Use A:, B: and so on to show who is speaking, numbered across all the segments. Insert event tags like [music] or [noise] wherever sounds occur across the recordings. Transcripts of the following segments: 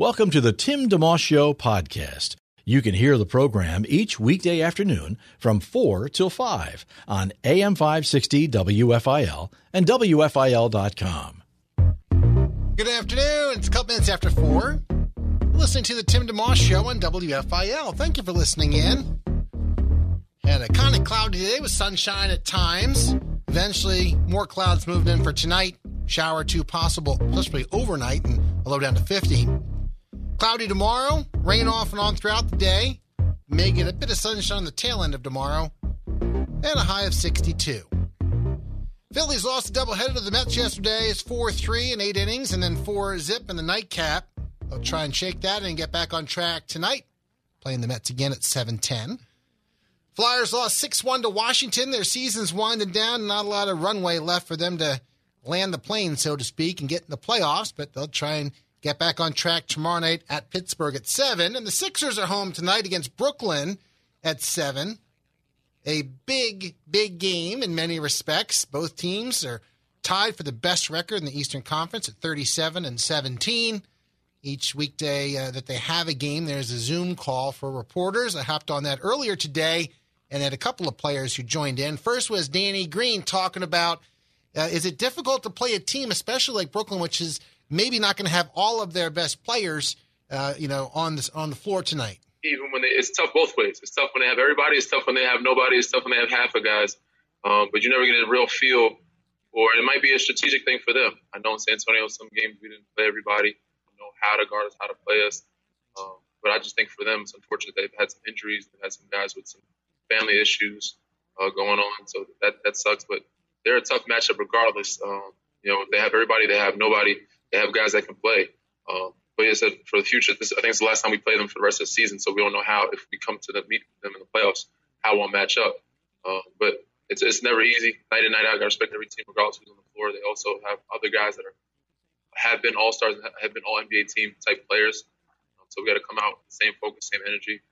A: Welcome to the Tim DeMoss Show podcast. You can hear the program each weekday afternoon from 4 till 5 on AM 560 WFIL and WFIL.com.
B: Good afternoon. It's a couple minutes after 4. Listening to the Tim DeMoss Show on WFIL. Thank you for listening in. Had a kind of cloudy day with sunshine at times. Eventually, more clouds moved in for tonight. Shower two possible, possibly overnight, and a low down to 50. Cloudy tomorrow, rain off and on throughout the day. May get a bit of sunshine on the tail end of tomorrow, and a high of 62. Phillies lost a doubleheader to the Mets yesterday. It's 4 3 in eight innings, and then 4 zip in the nightcap. They'll try and shake that and get back on track tonight, playing the Mets again at 7 Flyers lost 6 1 to Washington. Their season's winding down, not a lot of runway left for them to land the plane, so to speak, and get in the playoffs, but they'll try and get back on track tomorrow night at Pittsburgh at 7. And the Sixers are home tonight against Brooklyn at 7. A big, big game in many respects. Both teams are tied for the best record in the Eastern Conference at 37 and 17. Each weekday uh, that they have a game, there's a Zoom call for reporters. I hopped on that earlier today and had a couple of players who joined in. First was Danny Green talking about uh, is it difficult to play a team, especially like Brooklyn, which is maybe not going to have all of their best players, uh, you know, on this on the floor tonight.
C: Even when they, it's tough both ways. It's tough when they have everybody. It's tough when they have nobody. It's tough when they have half of guys. Um, but you never get a real feel, or it might be a strategic thing for them. I know in San Antonio, some games we didn't play everybody. know how to guard us, how to play us. Um, but I just think for them, it's unfortunate they've had some injuries. They've had some guys with some family issues uh, going on, so that that sucks. But they're a tough matchup regardless. Um, you know, they have everybody, they have nobody. They have guys that can play. Um, but yeah, said for the future, this, I think it's the last time we play them for the rest of the season, so we don't know how if we come to the, meet them in the playoffs, how we'll match up. Uh, but it's it's never easy. Night in night out, I respect every team regardless who's on the floor. They also have other guys that are have been all stars, have been all NBA team type players. Um, so we got to come out with the same focus, same energy.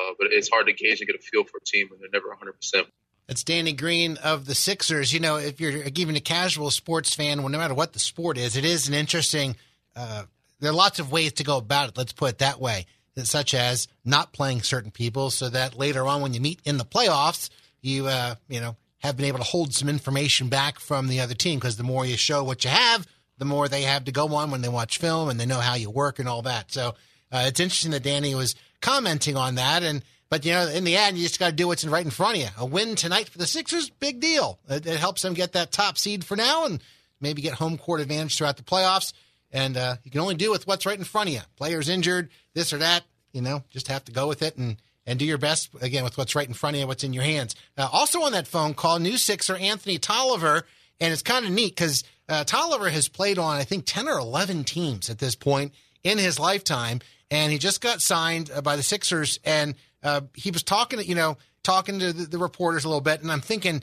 C: Uh, but it's hard to gauge and get a feel for a team when they're never 100 percent.
B: It's Danny Green of the Sixers. You know, if you're even a casual sports fan, well, no matter what the sport is, it is an interesting. Uh, there are lots of ways to go about it. Let's put it that way, such as not playing certain people, so that later on, when you meet in the playoffs, you uh, you know have been able to hold some information back from the other team because the more you show what you have, the more they have to go on when they watch film and they know how you work and all that. So uh, it's interesting that Danny was commenting on that and but you know, in the end, you just got to do what's right in front of you. A win tonight for the Sixers, big deal. It, it, helps them get that top seed for now, and maybe get home court advantage throughout the playoffs. And uh, you can only do with what's right in front of you. Players injured, this or that. You know, just have to go with it and and do your best again with what's right in front of you, what's in your hands. Uh, also on that phone call, new Sixer Anthony Tolliver, and it's kind of neat because uh, Tolliver has played on I think ten or eleven teams at this point in his lifetime, and he just got signed uh, by the Sixers and uh, he was talking, you know, talking to the, the, reporters a little bit, and I'm thinking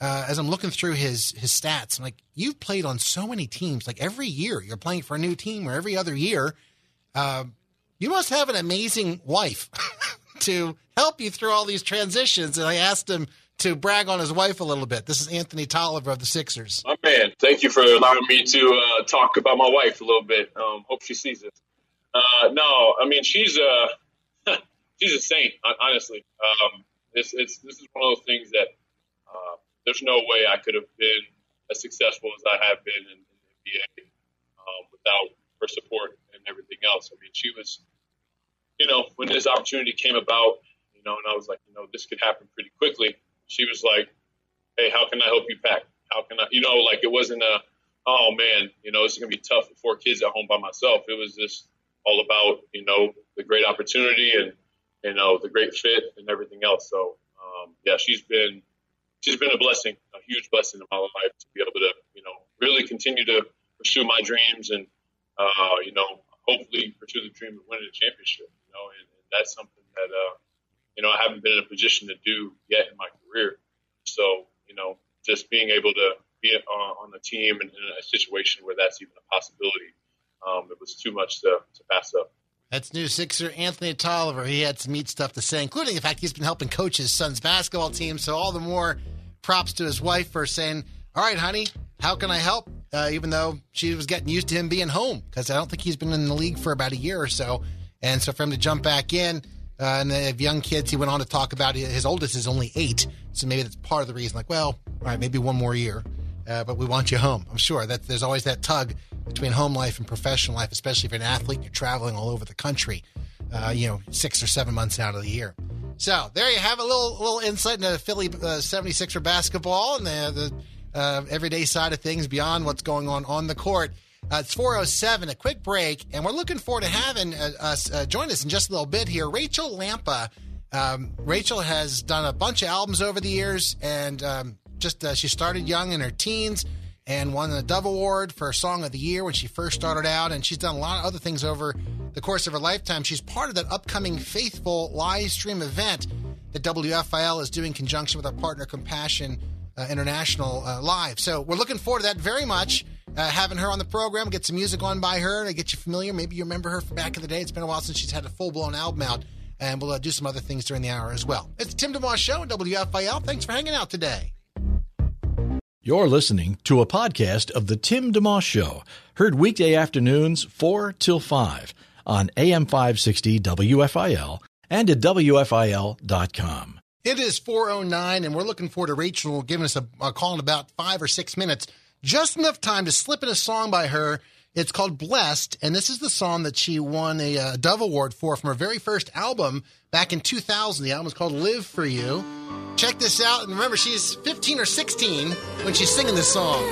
B: uh, as I'm looking through his his stats, I'm like, you've played on so many teams. Like every year, you're playing for a new team, or every other year. Uh, you must have an amazing wife [laughs] to help you through all these transitions. And I asked him to brag on his wife a little bit. This is Anthony Tolliver of the Sixers.
D: My man, thank you for allowing me to uh, talk about my wife a little bit. Um, hope she sees it. Uh, no, I mean she's uh, she's a saint, honestly. Um, it's, it's, this is one of those things that uh, there's no way I could have been as successful as I have been in, in the NBA um, without her support and everything else. I mean, she was, you know, when this opportunity came about, you know, and I was like, you know, this could happen pretty quickly. She was like, hey, how can I help you pack? How can I, you know, like it wasn't a, oh man, you know, this is to be tough with four kids at home by myself. It was just all about, you know, the great opportunity and, you know, the great fit and everything else. So, um, yeah, she's been she's been a blessing, a huge blessing in my life to be able to, you know, really continue to pursue my dreams. And, uh, you know, hopefully pursue the dream of winning a championship. You know, and, and that's something that uh, you know I haven't been in a position to do yet in my career. So you know, just being able to be on, on the team and in a situation where that's even a possibility, um, it was too much to, to pass up.
B: That's new Sixer Anthony Tolliver. He had some neat stuff to say, including the fact he's been helping coach his son's basketball team. So all the more props to his wife for saying, "All right, honey, how can I help?" Uh, even though she was getting used to him being home because I don't think he's been in the league for about a year or so, and so for him to jump back in. Uh, and they have young kids. He went on to talk about his oldest is only eight, so maybe that's part of the reason. Like, well, all right, maybe one more year, uh, but we want you home. I'm sure that there's always that tug between home life and professional life, especially if you're an athlete. You're traveling all over the country, uh, you know, six or seven months out of the year. So there you have a little little insight into Philly uh, 76er basketball and the, the uh, everyday side of things beyond what's going on on the court. Uh, it's 407, a quick break, and we're looking forward to having uh, us uh, join us in just a little bit here. Rachel Lampa. Um, Rachel has done a bunch of albums over the years, and um, just uh, she started young in her teens and won the Dove Award for Song of the Year when she first started out. And she's done a lot of other things over the course of her lifetime. She's part of that upcoming Faithful live stream event that WFIL is doing in conjunction with our partner Compassion uh, International uh, Live. So we're looking forward to that very much. Uh, having her on the program, get some music on by her to get you familiar. Maybe you remember her from back in the day. It's been a while since she's had a full blown album out. And we'll uh, do some other things during the hour as well. It's Tim DeMoss Show on WFIL. Thanks for hanging out today.
A: You're listening to a podcast of The Tim DeMoss Show, heard weekday afternoons 4 till 5 on AM 560 WFIL and at WFIL.com.
B: It is 409, and we're looking forward to Rachel giving us a, a call in about five or six minutes. Just enough time to slip in a song by her. It's called Blessed, and this is the song that she won a uh, Dove Award for from her very first album back in 2000. The album is called Live For You. Check this out, and remember, she's 15 or 16 when she's singing this song.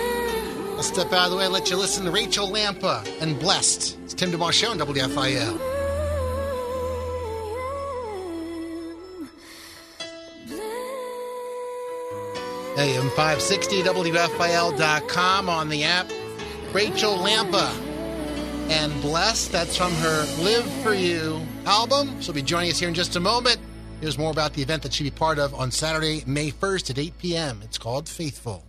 B: I'll step out of the way and let you listen to Rachel Lampa and Blessed. It's Tim DeMoss Show on WFIL. AM 560 WFIL.com on the app. Rachel Lampa and Blessed. That's from her Live For You album. She'll be joining us here in just a moment. Here's more about the event that she'll be part of on Saturday, May 1st at 8 p.m. It's called Faithful.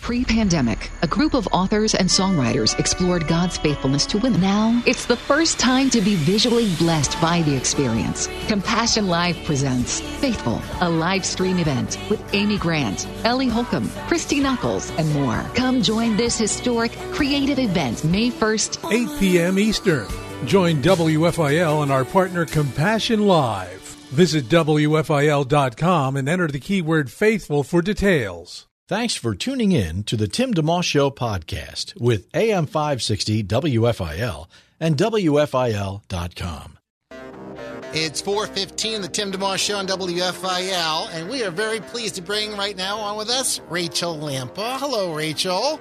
E: Pre pandemic, a group of authors and songwriters explored God's faithfulness to women. Now, it's the first time to be visually blessed by the experience. Compassion Live presents Faithful, a live stream event with Amy Grant, Ellie Holcomb, Christy Nockels, and more. Come join this historic, creative event May 1st,
F: 8 p.m. Eastern. Join WFIL and our partner Compassion Live. Visit WFIL.com and enter the keyword faithful for details.
A: Thanks for tuning in to the Tim DeMoss Show podcast with AM 560 WFIL and WFIL.com.
B: It's 415, the Tim DeMoss Show on WFIL, and we are very pleased to bring right now on with us Rachel Lampa. Hello, Rachel.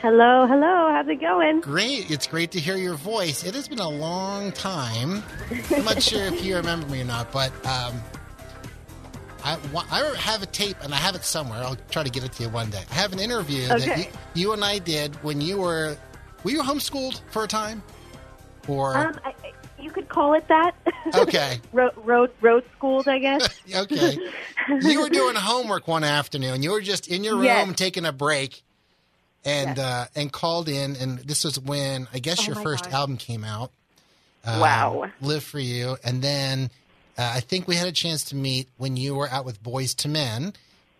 G: Hello, hello. How's it going?
B: Great. It's great to hear your voice. It has been a long time. I'm not sure if you remember me or not, but um, I, I have a tape and I have it somewhere. I'll try to get it to you one day. I have an interview
G: Okay.
B: that you, you and I did when you were were you homeschooled for a time, or
G: Um, I, you could call it that. [laughs]
B: okay,
G: road, road, road schools, I guess. [laughs]
B: okay. [laughs] You were doing homework one afternoon. You were just in your room
G: Yes.
B: taking a break, and uh, and called in. And this was when I guess
G: Oh
B: your first album came out. Um,
G: Wow.
B: Live for you, and then uh, I think we had a chance to meet when you were out with Boyz II Men.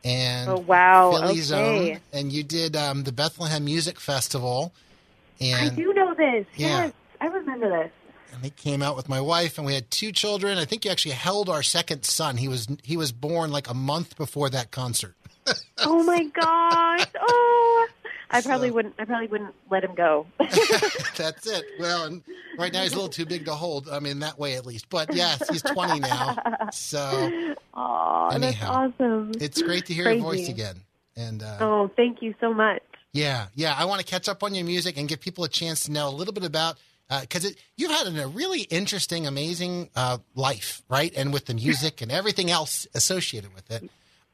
B: And
G: Oh, wow.
B: Philly
G: Okay.
B: Zone, and you did um, the Bethlehem Music Festival,
G: I do know this.
B: Yeah.
G: Yes, I remember this.
B: and they came out with my wife, and we had two children. I think you actually held our second son. He was he was born like a month before that concert. [laughs]
G: Oh my gosh. Oh, I probably
B: So-
G: wouldn't. I probably wouldn't let him go. [laughs] [laughs]
B: That's it. Well, and right now he's a little too big to hold. I mean, that way at least. But yes, he's 20 now. So [laughs]
G: Oh, that's
B: Anyhow,
G: awesome.
B: it's great to hear your voice again. And uh,
G: Oh, thank you so much.
B: yeah, yeah, I want to catch up on your music and give people a chance to know a little bit about because you've had a really interesting, amazing uh, life, right? And with the music and everything else associated with it.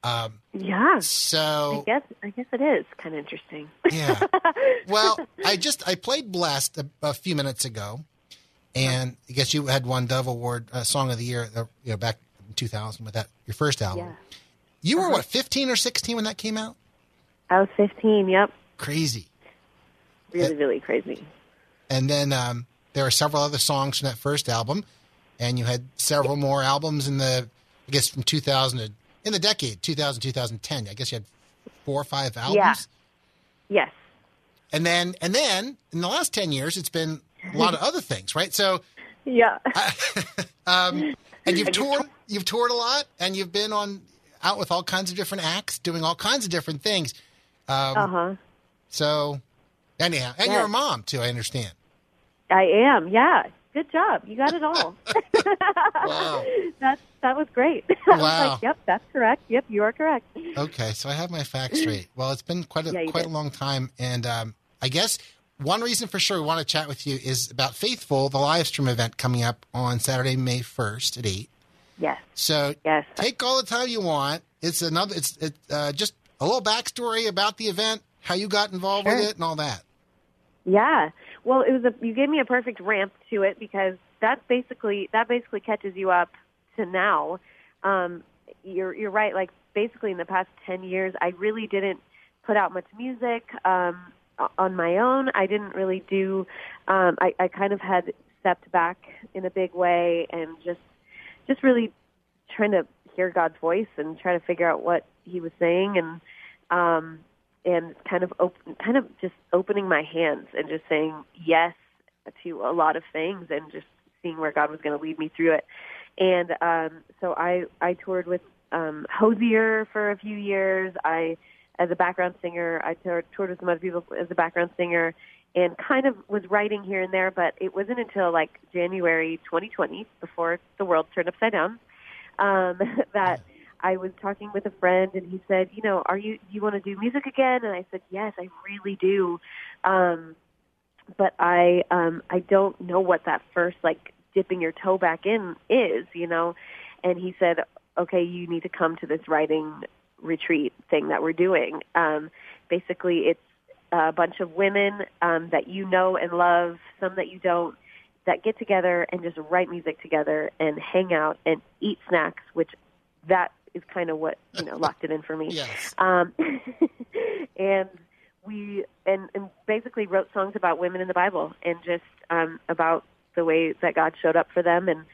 B: Um,
G: Yeah. I
B: so
G: guess. I guess it is kind of interesting.
B: yeah. [laughs] Well, I just I played Blessed a, a few minutes ago, and I guess you had won Dove Award uh, Song of the Year, uh, you know, back in 2000 with that your first album.
G: Yeah.
B: You were
G: Uh-huh.
B: what 15 or 16 when that came out?
G: I was 15. Yep.
B: Crazy.
G: Really, really crazy.
B: And then um, there are several other songs from that first album, and you had several more albums in the, I guess from 2000 to, in the decade 2000 2010. I guess you had four or five albums.
G: Yeah. Yes.
B: And then and then in the last 10 years, it's been a lot of [laughs] other things, right? So
G: Yeah. [laughs]
B: um, and you've toured you've toured a lot, and you've been on out with all kinds of different acts, doing all kinds of different things. Um,
G: Uh huh.
B: So anyhow, and
G: Yes.
B: you're a mom too. I understand.
G: I am. Yeah. Good job. You got it all. [laughs] [laughs]
B: Wow.
G: That that was great. [laughs] I was
B: Wow.
G: like, yep, that's correct. Yep, you are correct.
B: Okay, so I have my facts straight. Well, it's been quite a
G: Yeah,
B: quite
G: did.
B: a long time, and um, I guess one reason for sure we want to chat with you is about Faithful, the live stream event coming up on Saturday, May first at eight.
G: Yes.
B: So
G: Yes.
B: take all the time you want. It's another. It's it, uh, just a little backstory about the event, how you got involved with it, and all that.
G: Yeah. Well, it was a you gave me a perfect ramp to it because that basically that basically catches you up to now. Um, you're you're right. Like basically in the past ten years, I really didn't put out much music um, on my own. I didn't really do. Um, I, I kind of had stepped back in a big way and just just really trying to hear God's voice and try to figure out what He was saying and um, and kind of open, kind of just opening my hands and just saying yes to a lot of things and just seeing where God was going to lead me through it. And um, so I I toured with um, Hozier for a few years. I as a background singer. I toured, toured with some other people as a background singer, and kind of was writing here and there. But it wasn't until like January 2020, before the world turned upside down, um, [laughs] that I was talking with a friend, and he said, "You know, are you you want to do music again?" And I said, "Yes, I really do." Um, but I um I don't know what that first like dipping your toe back in is, you know. And he said, "Okay, you need to come to this writing retreat thing that we're doing. Um basically it's a bunch of women um that you know and love, some that you don't, that get together and just write music together and hang out and eat snacks, which that is kind of what, you know, locked it in for me. [laughs]
B: Yes.
G: Um, [laughs] and we and, and basically wrote songs about women in the Bible and just um, about the way that God showed up for them. And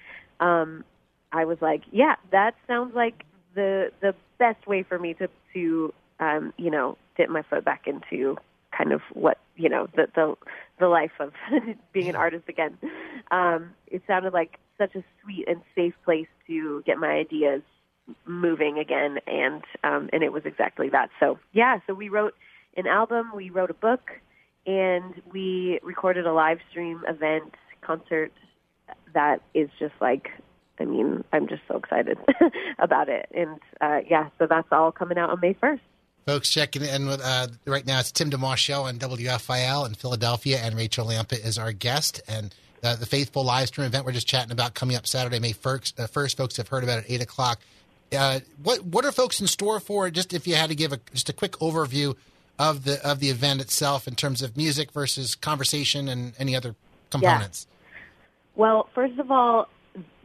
G: um, I was like, yeah, that sounds like the the best way for me to to um, you know dip my foot back into kind of what you know the the the life of [laughs] being an artist again. Um, it sounded like such a sweet and safe place to get my ideas moving again and um and it was exactly that so yeah so we wrote an album we wrote a book and we recorded a live stream event concert that is just like i mean i'm just so excited [laughs] about it and uh yeah so that's all coming out on may 1st
B: Folks, checking in with uh, right now. It's Tim DeMoss show on WFIL in Philadelphia, and Rachel Lampa is our guest. And uh, the Faithful live stream event we're just chatting about coming up Saturday, May first. Uh, first, folks have heard about it at eight o'clock. Uh, what what are folks in store for? Just if you had to give a just a quick overview of the of the event itself in terms of music versus conversation and any other components. Yeah.
G: Well, first of all,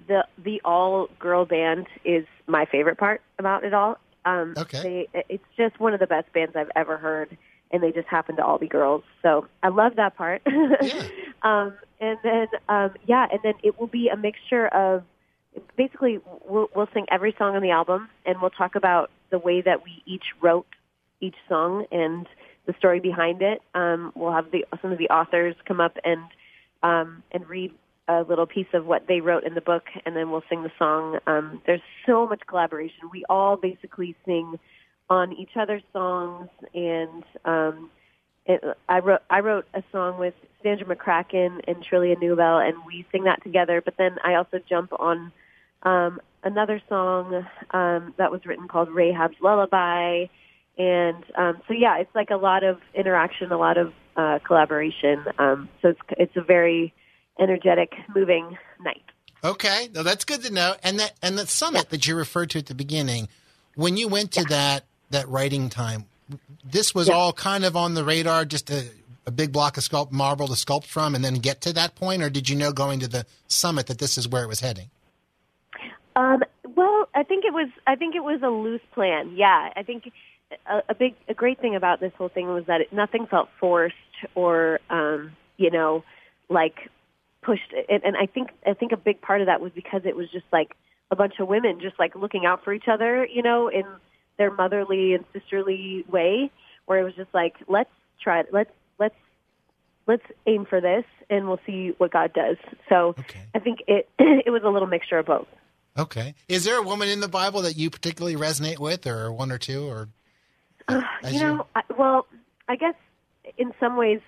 G: the the all girl band is my favorite part about it all. Um,
B: Okay.
G: They, it's just one of the best bands I've ever heard, and they just happen to all be girls. So I love that part. [laughs] um, and then um, yeah, and then it will be a mixture of basically we'll, we'll sing every song on the album, and we'll talk about the way that we each wrote each song and the story behind it. Um, we'll have the some of the authors come up and um, and read a little piece of what they wrote in the book, and then we'll sing the song. Um, there's so much collaboration. We all basically sing on each other's songs, and um, it, I wrote I wrote a song with Sandra McCracken and Trillia Newbell, and we sing that together. But then I also jump on um, another song um, that was written called Rahab's Lullaby, and um, so yeah, it's like a lot of interaction, a lot of uh, collaboration. Um, so it's it's a very energetic, moving night.
B: Okay, no, that's good to know. And that and the summit that you referred to at the beginning, when you went to that that writing time, this was
G: Yeah.
B: all kind of on the radar. Just to a big block of sculpt marble to sculpt from, and then get to that point, or did you know going to the summit that this is where it was heading?
G: Um, well, I think it was. I think it was a loose plan. Yeah, I think a, a big, a great thing about this whole thing was that it, nothing felt forced or, um, you know, like pushed. And, and I think, I think a big part of that was because it was just like a bunch of women just like looking out for each other, you know, in their motherly and sisterly way, where it was just like, let's try it. Let's let's let's aim for this, and we'll see what God does. So
B: Okay.
G: I think it [clears throat] it was a little mixture of both.
B: Okay. Is there a woman in the Bible that you particularly resonate with, or one or two, or as
G: you know, I, well, I guess in some ways,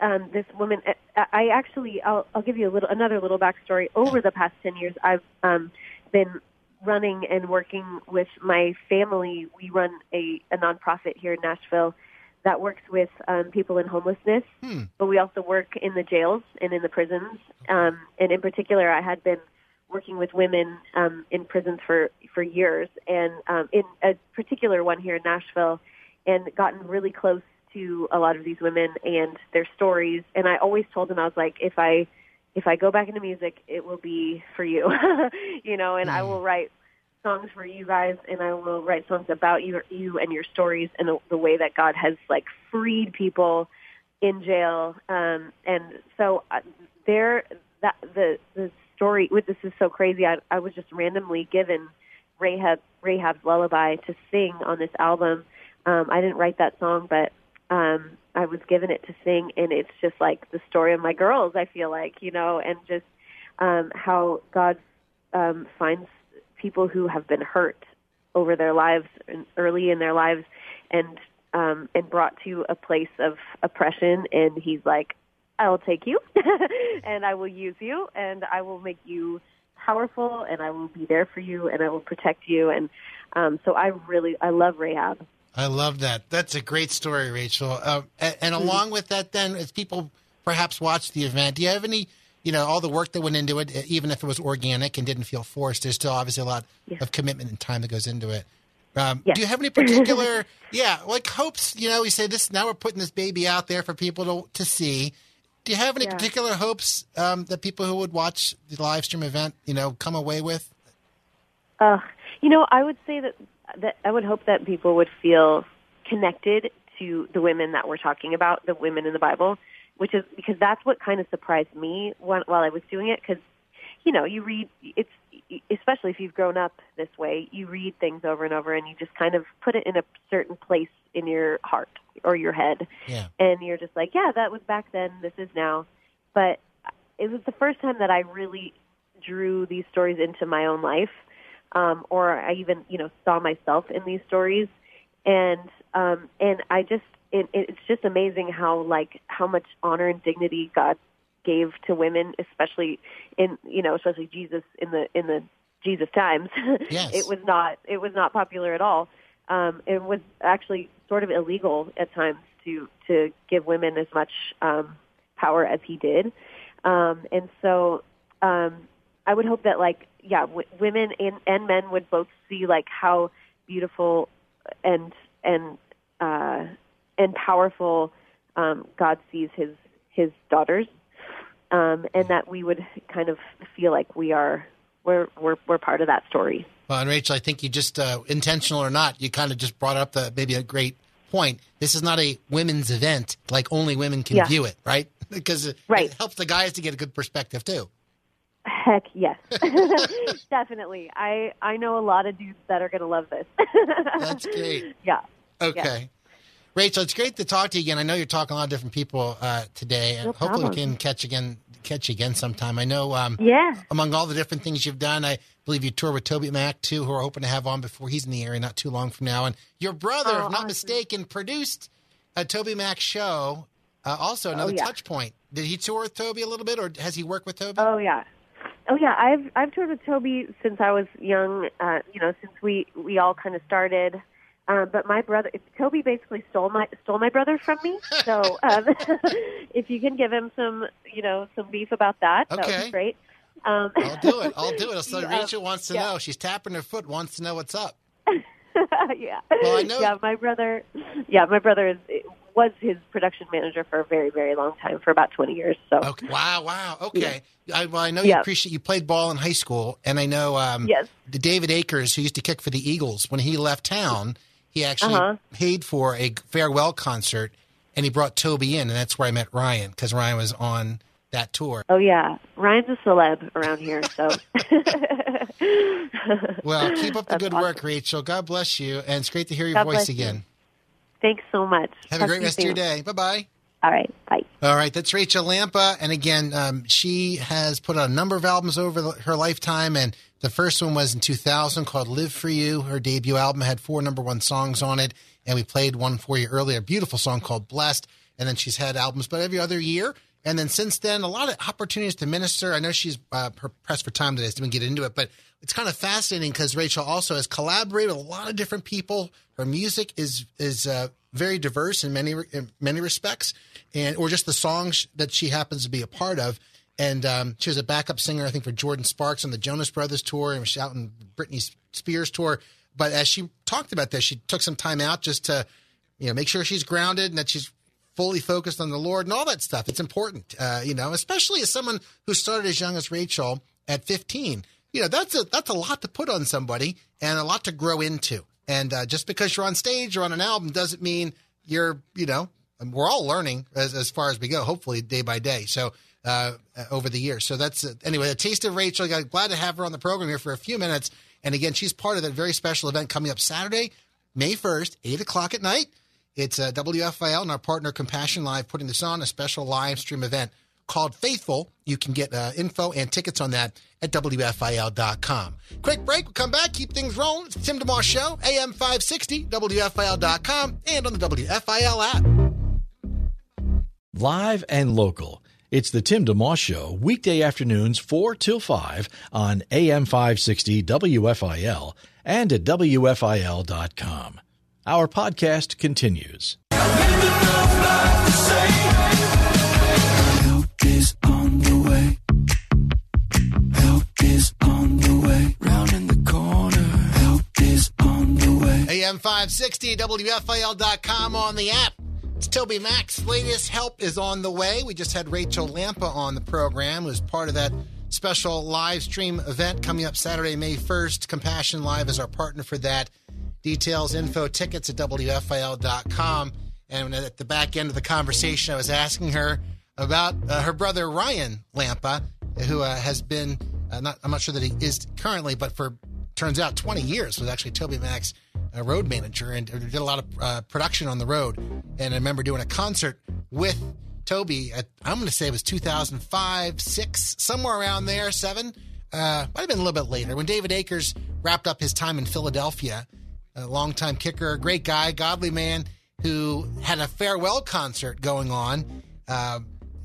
G: um, this woman. I, I actually, I'll, I'll give you a little, another little backstory. Over the past ten years, I've um, been running and working with my family. We run a, a nonprofit here in Nashville that works with um, people in homelessness,
B: Hmm.
G: but we also work in the jails and in the prisons. Um, and in particular, I had been working with women um, in prisons for for years, and um, in a particular one here in Nashville, and gotten really close to a lot of these women and their stories. And I always told them I was like, if I if I go back into music, it will be for you, [laughs] you know, and I will write songs for you guys, and I will write songs about you, you and your stories, and the, the way that God has like freed people in jail. Um, and so uh, there, that the the story with this is so crazy. I, I was just randomly given Rahab Rahab's lullaby to sing on this album. Um, I didn't write that song, but um, I was given it to sing, and it's just like the story of my girls. I feel like you know, and just um, how God um, finds people who have been hurt over their lives and early in their lives, and um, and brought to a place of oppression, and He's like, I will take you, [laughs] and I will use you, and I will make you powerful, and I will be there for you, and I will protect you, and um, so I really I love Rahab.
B: I love that. That's a great story, Rachel. Uh, and, and along with that, then, as people perhaps watch the event, do you have any, you know, all the work that went into it, even if it was organic and didn't feel forced, there's still obviously a lot of commitment and time that goes into it. Um,
G: Yes.
B: Do you have any particular, [laughs] yeah, like hopes? You know, we say this now we're putting this baby out there for people to to see. Do you have any
G: Yeah.
B: particular hopes um, that people who would watch the live stream event, you know, come away with?
G: Uh, you know, I would say that that I would hope that people would feel connected to the women that we're talking about, the women in the Bible, which is because that's what kind of surprised me when, while I was doing it. Because you know, you read it's especially if you've grown up this way, you read things over and over, and you just kind of put it in a certain place in your heart or your head,
B: Yeah.
G: and you're just like, yeah, that was back then, this is now. But it was the first time that I really drew these stories into my own life, um, or I even, you know, saw myself in these stories, and um, and I just, it, it's just amazing how like how much honor and dignity God gave to women, especially in, you know, especially Jesus in the in the Jesus times. [laughs]
B: Yes.
G: it was not it was not popular at all. Um, it was actually sort of illegal at times to to give women as much um, power as he did, um, and so um, I would hope that like yeah, w- women and, and men would both see like how beautiful and and uh, and powerful um, God sees his his daughters, um, and that we would kind of feel like we are we're we're we're part of that story.
B: Well, and Rachel, I think you just, uh, intentional or not, you kind of just brought up the maybe a great point. This is not a women's event like only women can
G: Yeah.
B: view it, right? [laughs] because it,
G: Right.
B: it helps the guys to get a good perspective too.
G: Heck yes, [laughs] [laughs] definitely. I I know a lot of dudes that are going to love this. [laughs]
B: That's great.
G: Yeah.
B: Okay. Rachel, it's great to talk to you again. I know you're talking to a lot of different people uh, today, and
G: No
B: hopefully we can catch again, catch you again sometime. I know, um,
G: Yeah.
B: among all the different things you've done, I believe you tour with Toby Mac too, who we're hoping to have on before he's in the area not too long from now. And your brother,
G: Oh,
B: if not
G: awesome.
B: mistaken, produced a Toby Mac show. Uh, also, another
G: Oh, yeah.
B: touch point. Did he tour with Toby a little bit, or has he worked with Toby?
G: Oh yeah. Oh yeah, I've I've toured with Toby since I was young. Uh, you know, since we we all kind of started. Um, but my brother, Toby, basically stole my stole my brother from me. [laughs] So um, [laughs] if you can give him some, you know, some beef about that, that would be great. Um,
B: I'll do it. I'll do it. [laughs] So
G: Yeah,
B: Rachel wants to
G: yeah.
B: know. She's tapping her foot, wants to know what's up.
G: yeah.
B: Well, I know-
G: Yeah, my brother. Yeah, my brother is was his production manager for a very, very long time, for about 20 years. So
B: Okay. Wow, wow. Okay. I, well, I know
G: Yeah.
B: you appreciate you played ball in high school, and I know um,
G: Yes.
B: the David Akers, who used to kick for the Eagles, when he left town, he actually
G: Uh-huh.
B: paid for a farewell concert, and he brought Toby in, and that's where I met Ryan because Ryan was on that tour.
G: Oh yeah, Ryan's a celeb around here. So [laughs] [laughs]
B: Well, keep up the
G: That's
B: good
G: awesome.
B: work, Rachel. God bless you, and it's great to hear your
G: God
B: voice
G: again. you. Thanks so much.
B: Have
G: Talk
B: a great rest of your day. Bye bye.
G: All right, bye.
B: All right, that's Rachel Lampa, and again, um, she has put out a number of albums over the, her lifetime, and the first one was in 2000 called "Live for You." Her debut album had four number one songs on it, and we played one for you earlier, a beautiful song called "Blessed." And then she's had albums, but every other year. And then since then, a lot of opportunities to minister. I know she's uh, pressed for time today, so we get into it, but it's kind of fascinating because Rachel also has collaborated with a lot of different people. Her music is is uh, very diverse in many in many respects, and or just the songs that she happens to be a part of. And um, she was a backup singer, I think, for Jordin Sparks on the Jonas Brothers tour, and was out in Britney Spears tour. But as she talked about this, she took some time out just to, you know, make sure she's grounded and that she's fully focused on the Lord and all that stuff. It's important, uh, you know, especially as someone who started as young as Rachel at 15. You know, that's a that's a lot to put on somebody and a lot to grow into. And uh, just because you're on stage or on an album doesn't mean you're, you know, we're all learning as, as far as we go, hopefully day by day. So uh, over the years. So that's uh, anyway, a taste of Rachel. Got glad to have her on the program here for a few minutes. And again, she's part of that very special event coming up Saturday, May 1st, 8 o'clock at night. It's uh, WFIL and our partner Compassion Live putting this on a special live stream event called Faithful. You can get uh, info and tickets on that at WFIL.com. Quick break. We'll come back. Keep things rolling. It's Tim DeMoss Show, AM 560, WFIL.com, and on the WFIL app.
A: Live and local. It's the Tim DeMoss Show, weekday afternoons 4 till 5 on AM 560 WFIL and at WFIL.com. Our podcast continues.
H: Help is on the way. Help is on the way. Round in the corner. Help is on the way.
B: AM 560, WFIL.com on the app. It's Toby Mac's. Latest help is on the way. We just had Rachel Lampa on the program, who's part of that special live stream event coming up Saturday, May 1st. Compassion Live is our partner for that. Details, info, tickets at WFIL.com. And at the back end of the conversation, I was asking her about uh, her brother Ryan Lampa, who uh, has been, uh, not, I'm not sure that he is currently, but for turns out 20 years was actually Toby Mac's uh, road manager and did a lot of uh, production on the road. And I remember doing a concert with Toby. At, I'm going to say it was 2005, six, somewhere around there, seven. Uh, might have been a little bit later when David Akers wrapped up his time in Philadelphia. A longtime kicker, a great guy, godly man who had a farewell concert going on uh,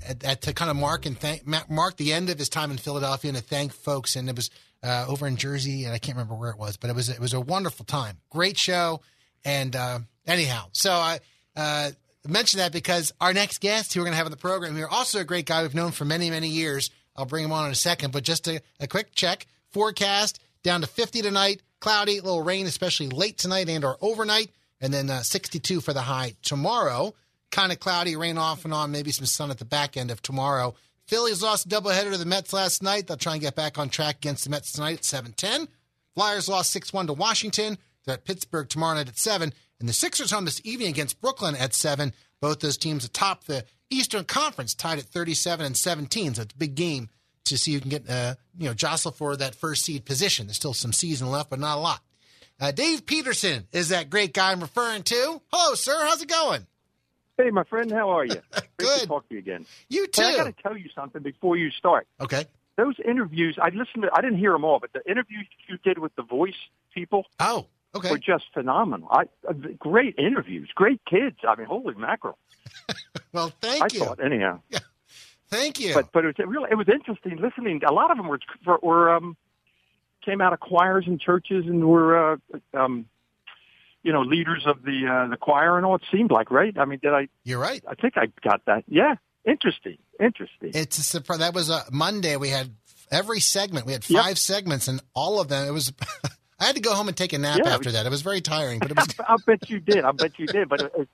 B: at, at, to kind of mark and thank mark the end of his time in Philadelphia and to thank folks. And it was uh, over in Jersey, and I can't remember where it was, but it was it was a wonderful time, great show. And uh, anyhow, so I uh, mentioned that because our next guest who we're going to have on the program here, also a great guy we've known for many many years. I'll bring him on in a second, but just a, a quick check forecast down to 50 tonight, cloudy, a little rain, especially late tonight and or overnight, and then uh, 62 for the high tomorrow. Kind of cloudy, rain off and on, maybe some sun at the back end of tomorrow. Phillies lost a doubleheader to the Mets last night. They'll try and get back on track against the Mets tonight at 7:10. Flyers lost 6-1 to Washington. They're at Pittsburgh tomorrow night at 7. And the Sixers home this evening against Brooklyn at 7. Both those teams atop the Eastern Conference tied at 37 and 17. So it's a big game to see who can get, uh, you know, jostle for that first seed position. There's still some season left, but not a lot. Uh, Dave Peterson is that great guy I'm referring to. Hello, sir. How's it going?
I: Hey, my friend, how are you? [laughs] Great
B: Good.
I: to talk to you again.
B: You
I: Hey, I got to tell you something before you start.
B: Okay.
I: Those interviews, I listened to. I didn't hear them all, but the interviews you did with the Voice people
B: Oh, okay.
I: were just phenomenal. I uh, great interviews, great kids. I mean, holy mackerel! [laughs]
B: Well, thank you.
I: I
B: you.
I: thought, anyhow.
B: Thank you.
I: But but it was really it was interesting listening. A lot of them were were um, came out of choirs and churches and were uh, um, you know leaders of the uh, the choir and all. It seemed like right. I mean, did I?
B: You're right.
I: I think I got that. Yeah, interesting, interesting.
B: It's a surprise. That was a Monday. We had every segment. We had five
I: Yep.
B: segments, and all of them. It was. [laughs] I had to go home and take a nap
I: Yeah,
B: after that. It was very tiring, but it was. [laughs]
I: I bet you did. I bet you did. But it, it's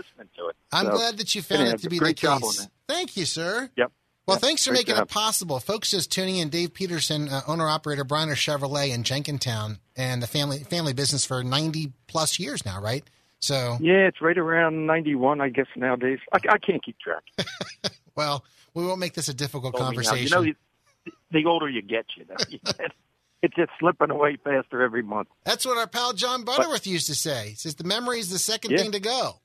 I: listening to it.
B: I'm
I: So,
B: glad that you found
I: anyhow,
B: it to be
I: great
B: the
I: job
B: case.
I: on that.
B: Thank you, sir.
I: Yep.
B: Well,
I: Yep,
B: thanks for
I: great
B: making
I: job.
B: it possible. Folks just tuning in, Dave Peterson, uh, owner operator Bryner Chevrolet in Jenkintown, and the family family business for 90 plus years now, right? So,
I: Yeah, it's right around 91, I guess, nowadays. I, I can't keep track. [laughs]
B: well, we won't make this a difficult
I: Told
B: conversation.
I: You know, the, the older you get, you know, [laughs] it's just slipping away faster every month.
B: That's what our pal John Butterworth used to say. He says the memory is the second
I: Yeah.
B: thing to go.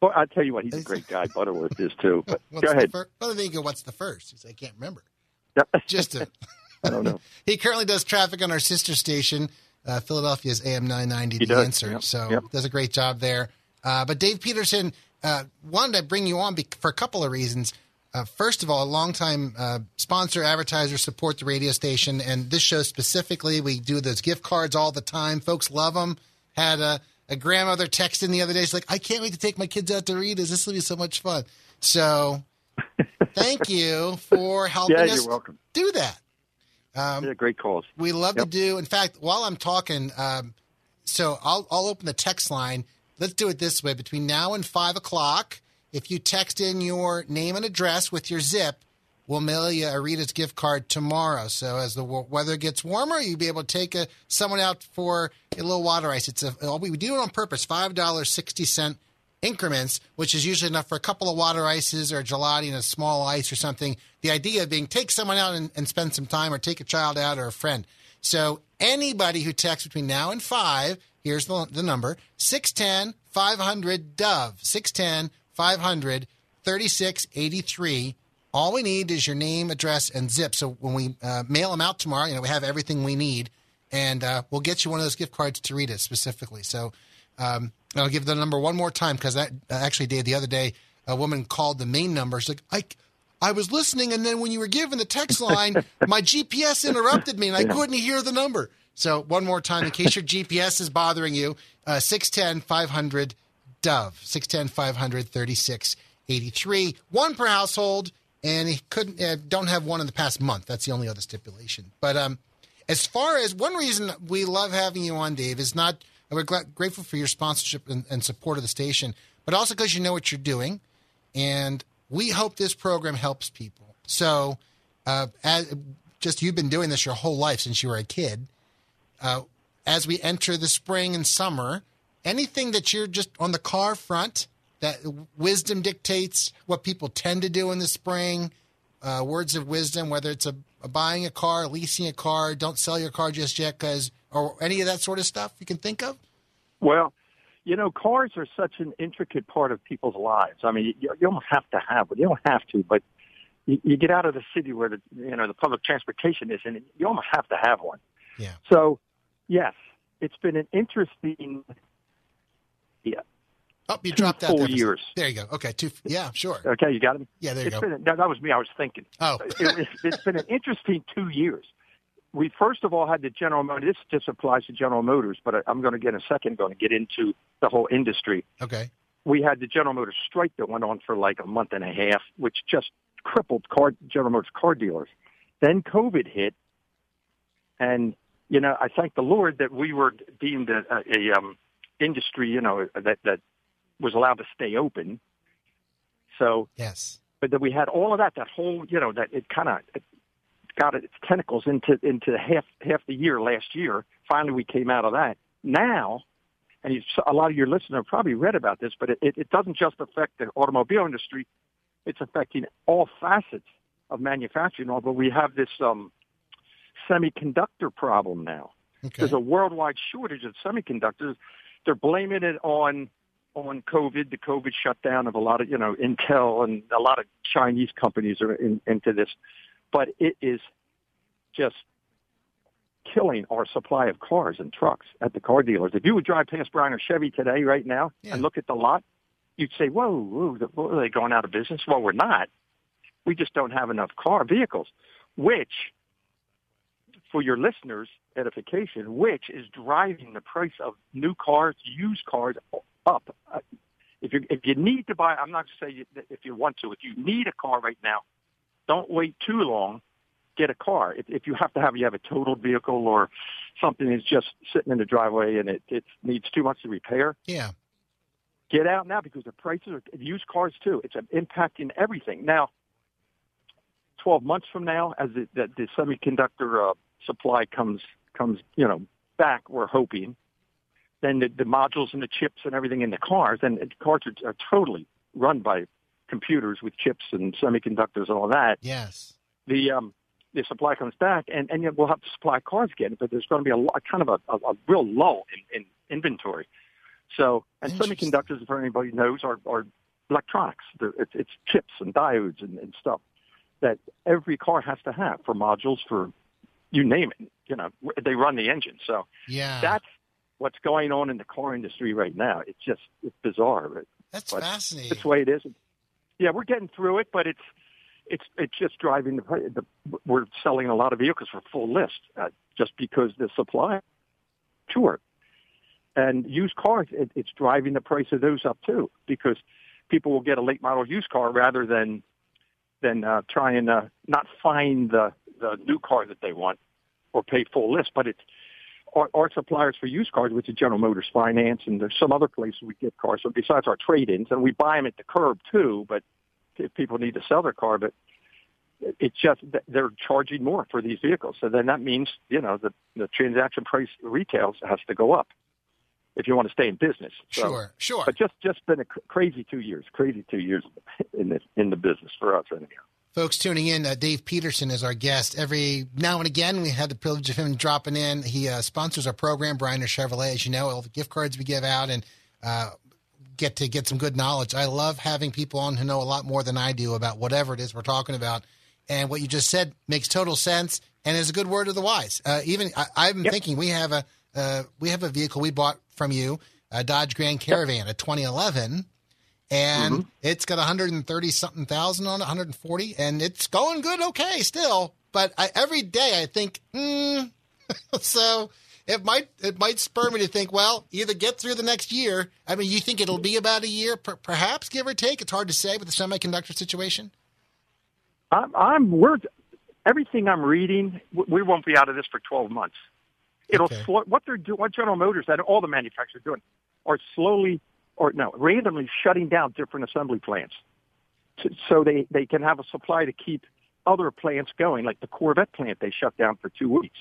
I: Well, I tell you what, he's a great [laughs] guy. Butterworth is too. But [laughs] go ahead.
B: Fir- well, then you go, what's the first? He said, I can't remember. [laughs] Just a,
I: I don't know.
B: he currently does traffic on our sister station, uh, Philadelphia's AM 990,
I: He
B: The
I: does,
B: Answer.
I: yep,
B: So
I: yep.
B: does a great job there. Uh, but Dave Peterson uh, wanted to bring you on be- for a couple of reasons. Uh, first of all, a longtime uh, sponsor, advertiser, support the radio station, and this show specifically. We do those gift cards all the time. Folks love them. Had a, a grandmother text in the other day. She's like, "I can't wait to take my kids out to Rita's. This will be so much fun." So, [laughs] thank you for helping
I: Yeah,
B: us
I: you're welcome.
B: do that. Um,
I: yeah, great calls.
B: we love
I: Yep.
B: to do. In fact, while I'm talking, um, so I'll I'll open the text line. Let's do it this way: between now and five o'clock, if you text in your name and address with your zip, we'll mail you a Rita's gift card tomorrow. So as the weather gets warmer, you'll be able to take a, someone out for a little water ice. It's a we do it on purpose. Five dollars sixty cent increments, which is usually enough for a couple of water ices or a gelati and a small ice or something. The idea being take someone out and, and spend some time or take a child out or a friend. So anybody who texts between now and five, here's the, the number 610 500 Dove, 610 500 3683. All we need is your name, address, and zip. So when we uh, mail them out tomorrow, you know, we have everything we need, and uh, we'll get you one of those gift cards to Rita's specifically. So um, I'll give the number one more time because that uh, actually did the other day. A woman called the main number. She's like, I, I was listening, and then when you were giving the text line, [laughs] my GPS interrupted me, and I couldn't hear the number. So one more time, in case your GPS is bothering you, uh, 610 500 Dove, 610 500 3683. One per household, and he couldn't, uh, don't have one in the past month. That's the only other stipulation. But um, as far as one reason we love having you on, Dave, is not, we're grateful for your sponsorship and, and support of the station, but also because you know what you're doing. And we hope this program helps people. So, uh, as, just you've been doing this your whole life since you were a kid. Uh, as we enter the spring and summer, anything that you're just on the car front that wisdom dictates what people tend to do in the spring, uh, words of wisdom, whether it's a, a buying a car, leasing a car, don't sell your car just yet, because or any of that sort of stuff you can think of.
I: Well, you know, cars are such an intricate part of people's lives. I mean, you, you almost have to have one. You don't have to, but you, you get out of the city where the you know the public transportation is, and you almost have to have one.
B: Yeah.
I: So, yes, it's been an interesting. Yeah.
B: Oh, you dropped out
I: full
B: there.
I: years.
B: There you go. Okay, two. Yeah, sure.
I: Okay, you got it.
B: Yeah, there you
I: It's
B: go.
I: Been, that, that was me. I was thinking.
B: Oh. [laughs]
I: it, it's, it's been an interesting two years. We first of all had the General Motors. This just applies to General Motors, but I- I'm going to get in a second. Going to get into the whole industry.
B: Okay.
I: We had the General Motors strike that went on for like a month and a half, which just crippled car General Motors car dealers. Then COVID hit, and you know I thank the Lord that we were deemed a, a, a um, industry, you know, that that was allowed to stay open. So
B: yes,
I: but then we had all of that. That whole, you know, that it kind of it got its tentacles into into half half the year last year. Finally, we came out of that. Now, and you, a lot of your listeners have probably read about this, but it, it, it doesn't just affect the automobile industry; it's affecting all facets of manufacturing. Although we have this um, semiconductor problem now. There's a worldwide shortage of semiconductors. They're blaming it on on COVID, the COVID shutdown of a lot of you know Intel and a lot of Chinese companies are in, into this, but it is just killing our supply of cars and trucks at the car dealers. If you would drive past Bryner Chevy today, right now, and look at the lot, you'd say, "Whoa, whoa, whoa, are they going out of business?" Well, we're not. We just don't have enough car vehicles, which for your listeners' edification, which is driving the price of new cars, used cars up. Uh, If you if you need to buy, I'm not saying that if you want to. If you need a car right now, don't wait too long. Get a car. If, if you have to have you have a totaled vehicle or something that's just sitting in the driveway and it, it needs too much to repair,
B: Yeah.
I: get out now because the prices are used cars too. It's impacting everything now. 12 months from now, as the, the, the semiconductor uh, supply comes comes you know back, we're hoping. Then the, the modules and the chips and everything in the cars, and cars are, are totally run by computers with chips and semiconductors and all that.
B: Yes.
I: The um, the supply comes back, and and yet we'll have to supply cars again, but there's going to be a lot, kind of a, a, a real lull in, in inventory. So, and semiconductors, if anybody knows, are, are electronics. They're, it's, it's chips and diodes and, and stuff that every car has to have for modules for you name it. You know, they run the engine. So
B: Yeah.
I: that's what's going on in the car industry right now. It's just it's bizarre. But,
B: That's
I: but
B: fascinating.
I: It's the way it is. Yeah, we're getting through it, but it's it's it's just driving the, the we're selling a lot of vehicles for full list uh, just because the supply short. And used cars, it, it's driving the price of those up too because people will get a late model used car rather than than uh, try and uh, not find the the new car that they want or pay full list. But it's our, our suppliers for used cars, which is General Motors Finance, and there's some other places we get cars. So besides our trade-ins, and we buy them at the curb too. But if people need to sell their car, but it's just they're charging more for these vehicles. So then that means you know the the transaction price retails has to go up if you want to stay in business. So,
B: Sure, sure.
I: But just just been a cr- crazy two years, crazy two years in the in the business for us anyhow.
B: Folks tuning in, uh, Dave Peterson is our guest. Every now and again, we had the privilege of him dropping in. He uh, sponsors our program, Bryner Chevrolet, as you know, all the gift cards we give out and uh, get to get some good knowledge. I love having people on who know a lot more than I do about whatever it is we're talking about. And what you just said makes total sense and is a good word of the wise. Uh, even I, I'm thinking we have a uh, we have a vehicle we bought from you, a Dodge Grand Caravan, a 2011 and
I: Mm-hmm.
B: it's got 130 something thousand on it, 140, and it's going good, okay, still. But I, every day I think, hmm. [laughs] so it might it might spur me to think, well, either get through the next year. I mean, you think it'll be about a year, per, perhaps, give or take. It's hard to say with the semiconductor situation.
I: I'm, I'm we're everything I'm reading. We won't be out of this for 12 months. It'll slow, what they're doing, what General Motors and all the manufacturers are doing, are slowly or no randomly shutting down different assembly plants, to, so they they can have a supply to keep other plants going. Like the Corvette plant, they shut down for two weeks,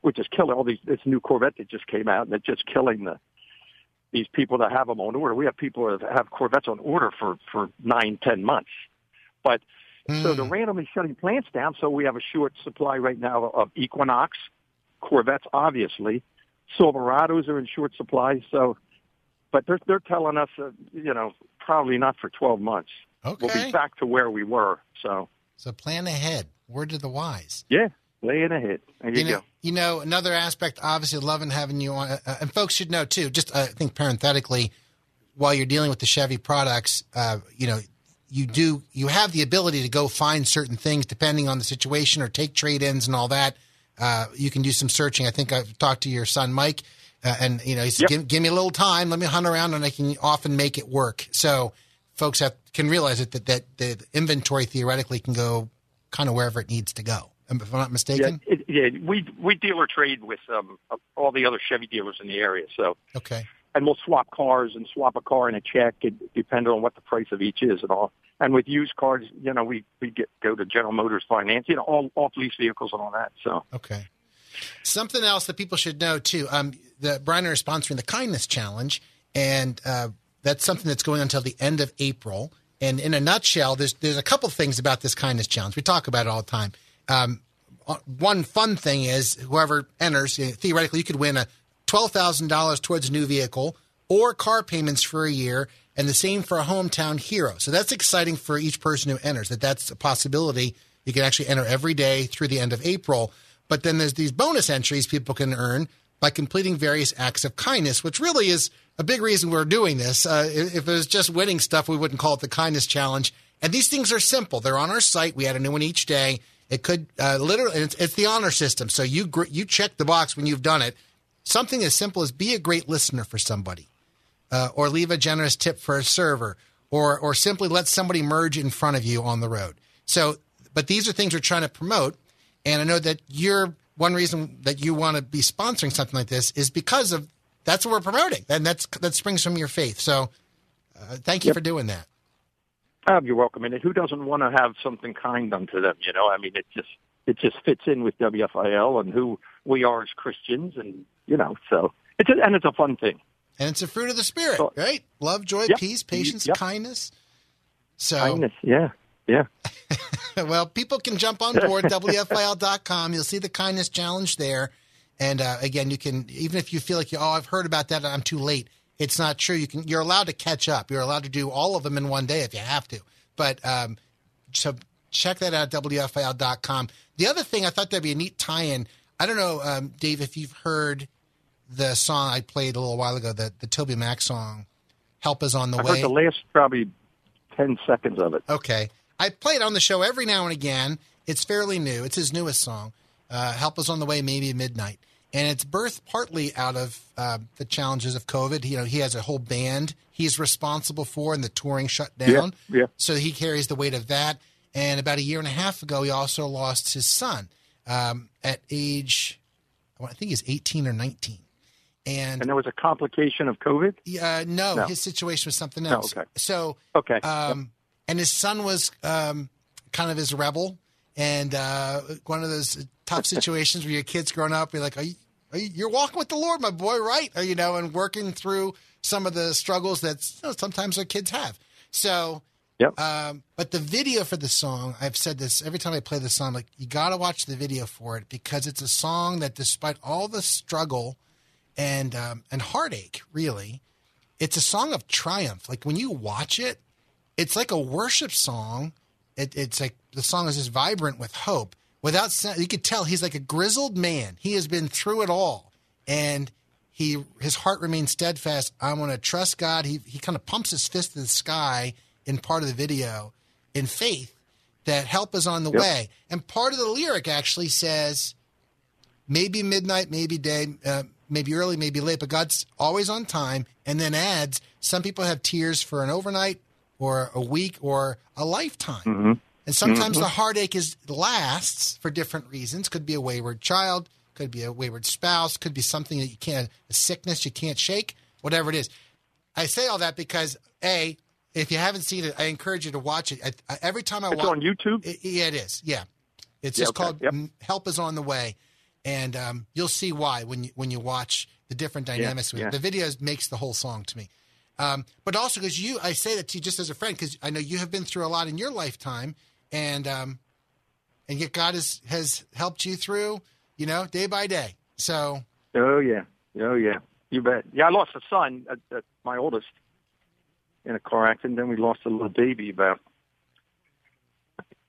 I: which is killing all these. This new Corvette that just came out, and it's just killing the these people that have them on order. We have people that have Corvettes on order for for nine, ten months, but so they're hmm. randomly shutting plants down. So we have a short supply right now of Equinox, Corvettes, obviously. Silverados are in short supply. So, but they're they're telling us, uh, you know, probably not for 12 months.
B: Okay.
I: We'll be back to where we were. So,
B: So plan ahead. Word to the wise.
I: yeah, laying ahead. There you,
B: you know,
I: go.
B: you know, another aspect, obviously, loving having you on, uh, and folks should know too. Just uh, I think parenthetically, while you're dealing with the Chevy products, uh, you know, you do you have the ability to go find certain things depending on the situation, or take trade-ins and all that. Uh, you can do some searching. I think I've talked to your son Mike, uh, and you know, he said, give, "Give me a little time, let me hunt around, and I can often make it work." So, folks have can realize it that that the inventory theoretically can go kind of wherever it needs to go. If I'm not mistaken.
I: Yeah, it, yeah, we we dealer trade with um, all the other Chevy dealers in the area. So,
B: Okay.
I: and we'll swap cars and swap a car and a check, it, depending on what the price of each is and all. And with used cars, you know, we we get go to General Motors Finance, you know, all off lease vehicles and all that. So,
B: Okay. Something else that people should know too. Um, the Bryner is sponsoring the Kindness Challenge, and uh, that's something that's going until the end of April. And in a nutshell, there's there's a couple things about this Kindness Challenge. We talk about it all the time. Um, uh, one fun thing is whoever enters, know, theoretically, you could win a twelve thousand dollars towards a new vehicle or car payments for a year, and the same for a hometown hero. So that's exciting for each person who enters. That that's a possibility. You can actually enter every day through the end of April. But then there's these bonus entries people can earn by completing various acts of kindness, which really is a big reason we're doing this. Uh, if it was just winning stuff, we wouldn't call it the kindness challenge. And these things are simple. They're on our site. We add a new one each day. It could uh, literally, it's, it's the honor system. So you gr- you check the box when you've done it. Something as simple as be a great listener for somebody, uh, or leave a generous tip for a server, or or simply let somebody merge in front of you on the road. So, but these are things we're trying to promote. And I know that you're one reason that you want to be sponsoring something like this is because of that's what we're promoting, and that's that springs from your faith. So uh, thank you
I: Yep.
B: for doing that.
I: Oh, you're welcome. And who doesn't want to have something kind done to them? You know, I mean, it just it just fits in with WFIL and who we are as Christians, and you know, so it's a, and it's a fun thing.
B: And it's a fruit of the spirit,
I: So-
B: right? Love, joy,
I: Yep.
B: peace, patience,
I: Yep.
B: kindness. So,
I: Kindness, yeah, yeah. [laughs]
B: well, people can jump on board [laughs] WFIL.com. You'll see the kindness challenge there. And uh, again, you can even if you feel like you oh I've heard about that I'm too late. It's not true. You can you're allowed to catch up. You're allowed to do all of them in one day if you have to. But um, so check that out at WFIL.com. The other thing I thought that'd be a neat tie-in. I don't know, um, Dave, if you've heard the song I played a little while ago, the the Toby Mac song, "Help Is on the
I: I
B: Way."
I: heard the last probably ten seconds of it.
B: Okay. I play it on the show every now and again. It's fairly new. It's his newest song. Uh, Help Is on the Way, Maybe Midnight. And it's birthed partly out of uh, the challenges of COVID. You know, he has a whole band he's responsible for, and the touring shut down.
I: Yeah, yeah.
B: So he carries the weight of that. And about a year and a half ago, he also lost his son um, at age, I think he's 18 or 19. And
I: And there was a complication of COVID.
B: uh, no,
I: No.
B: his situation was something else.
I: No, okay.
B: So,
I: Okay.
B: um, and his son was um, kind of his rebel, and uh, one of those tough [laughs] situations where your kid's growing up, you're like, are you, are you, you're walking with the Lord, my boy, right? Or, you know, and working through some of the struggles that you know, sometimes our kids have. So,
I: Yep.
B: um, but the video for the song, I've said this every time I play the song, like you got to watch the video for it because it's a song that, despite all the struggle and um, and heartache, really, it's a song of triumph. Like when you watch it, it's like a worship song. It, it's like the song is just vibrant with hope. Without you could tell he's like a grizzled man. He has been through it all, and he his heart remains steadfast. I'm going to trust God. He he kind of pumps his fist to the sky in part of the video in faith that help is on the
I: Yep.
B: way. And part of the lyric actually says, maybe midnight, maybe day, uh, maybe early, maybe late, but God's always on time. And then adds, some people have tears for an overnight or a week or a lifetime.
I: Mm-hmm.
B: And sometimes
I: Mhm.
B: the heartache is lasts for different reasons. Could be a wayward child, could be a wayward spouse, could be something that you can't, a sickness you can't shake, whatever it is. I say all that because a, if you haven't seen it, I encourage you to watch it. I, I, every time I
I: It's
B: watch,
I: on YouTube.
B: it- yeah, it is. Yeah, it's
I: Yeah,
B: just
I: okay.
B: called
I: Yep.
B: "Help Is on the Way," and um, you'll see why when you when you watch the different dynamics with
I: yeah.
B: it. The video makes the whole song to me. Um, but also because you, I say that to you just as a friend because I know you have been through a lot in your lifetime, and um, and yet God has has helped you through, you know, day by day. So
I: Oh yeah, oh yeah, you bet. Yeah, I lost a son, uh, uh, my oldest, in a car accident. Then we lost a little baby about,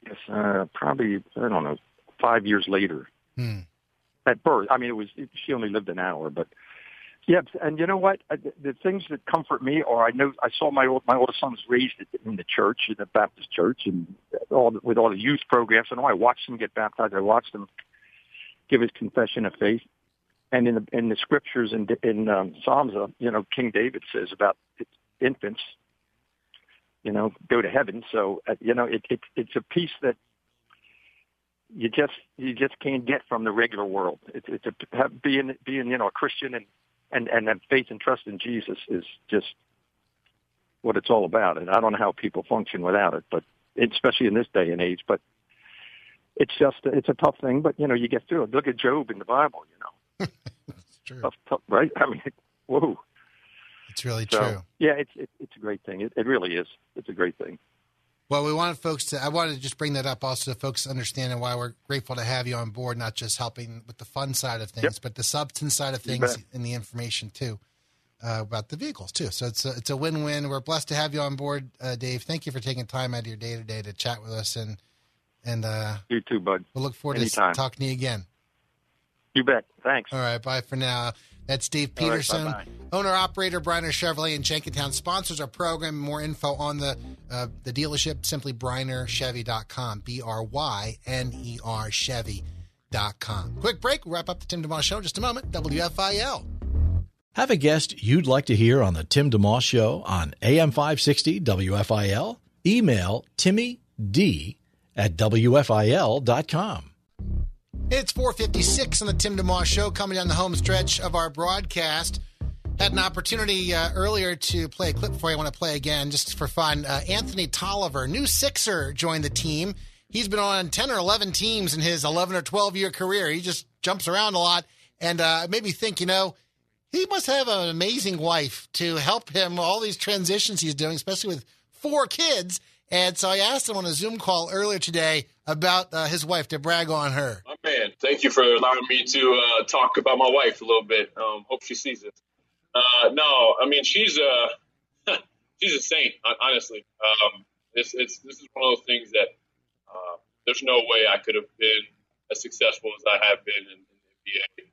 I: yes, uh, probably I don't know, five years later
B: hmm.
I: at birth. I mean, it was she only lived an hour, but yeah. And you know what? Uh, The, things that comfort me are I know I saw my old, my oldest son was raised in the church, in the Baptist church, and all with all the youth programs. And I watched him get baptized. I watched him give his confession of faith. And in the in the scriptures in in um, Psalms, uh, you know, King David says about infants, you know, go to heaven. So uh, you know, it, it it's a piece that you just you just can't get from the regular world. It's it's a being being you know a Christian and and and have faith and trust in Jesus is just what it's all about. And I don't know how people function without it, but especially in this day and age. But it's just it's a tough thing. But you know, you get through it. Look at Job in the Bible. You know, [laughs]
B: true.
I: tough, tough, right? I mean, whoa.
B: It's really
I: So,
B: true.
I: Yeah, it's it, it's a great thing. It, it really is. It's a great thing.
B: Well, we wanted folks to. I wanted to just bring that up also, so folks understanding why we're grateful to have you on board, not just helping with the fun side of things,
I: Yep.
B: but the substance side of things and the information too uh, about the vehicles too. So it's a, it's a win win. We're blessed to have you on board, uh, Dave. Thank you for taking time out of your day to day to chat with us, and and uh,
I: You too, bud.
B: we'll look forward
I: Anytime.
B: to talking to you again.
I: You bet. Thanks.
B: All right, bye for now. That's Dave Peterson,
I: bye-bye.
B: owner operator Bryner Chevrolet in Jenkintown. Sponsors our program. More info on the uh, the dealership simply BrynerChevy.com. B R Y N E R Chevy.com. Quick break. We'll wrap up the Tim DeMoss Show in just a moment. WFIL.
A: Have a guest you'd like to hear on the Tim DeMoss Show on AM 560 WFIL? Email Timmy D at WFIL.com.
B: It's 456 on the Tim DeMoss Show, coming down the home stretch of our broadcast. Had an opportunity uh, earlier to play a clip for you. I want to play again just for fun. Uh, Anthony Tolliver, new Sixer, joined the team. He's been on 10 or 11 teams in his 11 or 12 year career. He just jumps around a lot and uh, made me think, you know, he must have an amazing wife to help him all these transitions he's doing, especially with four kids. And so I asked him on a Zoom call earlier today about uh, his wife to brag on her.
D: My man, thank you for allowing me to uh, talk about my wife a little bit. Um, hope she sees it. Uh, no, I mean she's a [laughs] she's a saint. Honestly, um, it's, it's this is one of those things that uh, there's no way I could have been as successful as I have been in, in the NBA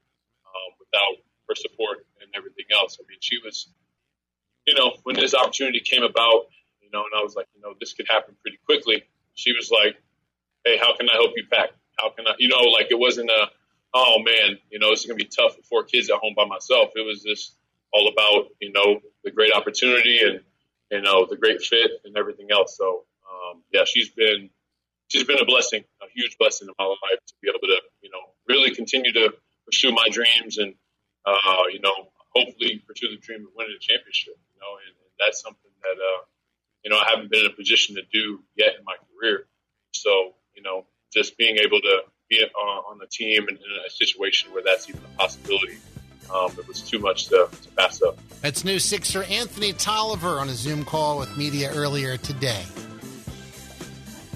D: um, without her support and everything else. I mean, she was, you know, when this opportunity came about, you know, and I was like, you know, this could happen pretty quickly. She was like, "Hey, how can I help you pack? How can I?" You know, like it wasn't a, "Oh man, you know, this is gonna be tough with four kids at home by myself." It was just all about, you know, the great opportunity and you know the great fit and everything else. So um, yeah, she's been she's been a blessing, a huge blessing in my life to be able to, you know, really continue to pursue my dreams and, uh, you know, hopefully pursue the dream of winning a championship. You know, and, and that's something that, uh, you know, I haven't been in a position to do yet in my career. So, you know, just being able to be on, on the team and in a situation where that's even a possibility. Um, it was too much to, to pass up.
B: That's new Sixer Anthony Tolliver on a Zoom call with media earlier today.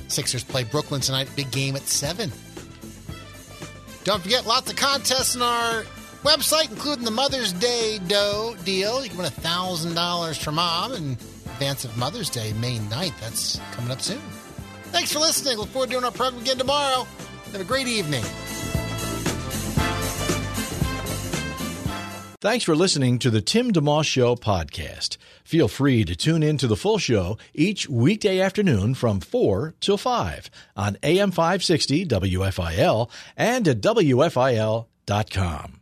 B: Sixers play Brooklyn tonight. Big game at 7. Don't forget, lots of contests on our website, including the Mother's Day dough deal. You can win $1,000 for mom in advance of Mother's Day, May 9th. That's coming up soon. Thanks for listening. Look forward to doing our program again tomorrow. Have a great evening.
A: Thanks for listening to the Tim DeMoss Show podcast. Feel free to tune in to the full show each weekday afternoon from 4 till 5 on AM 560 WFIL and at WFIL.com.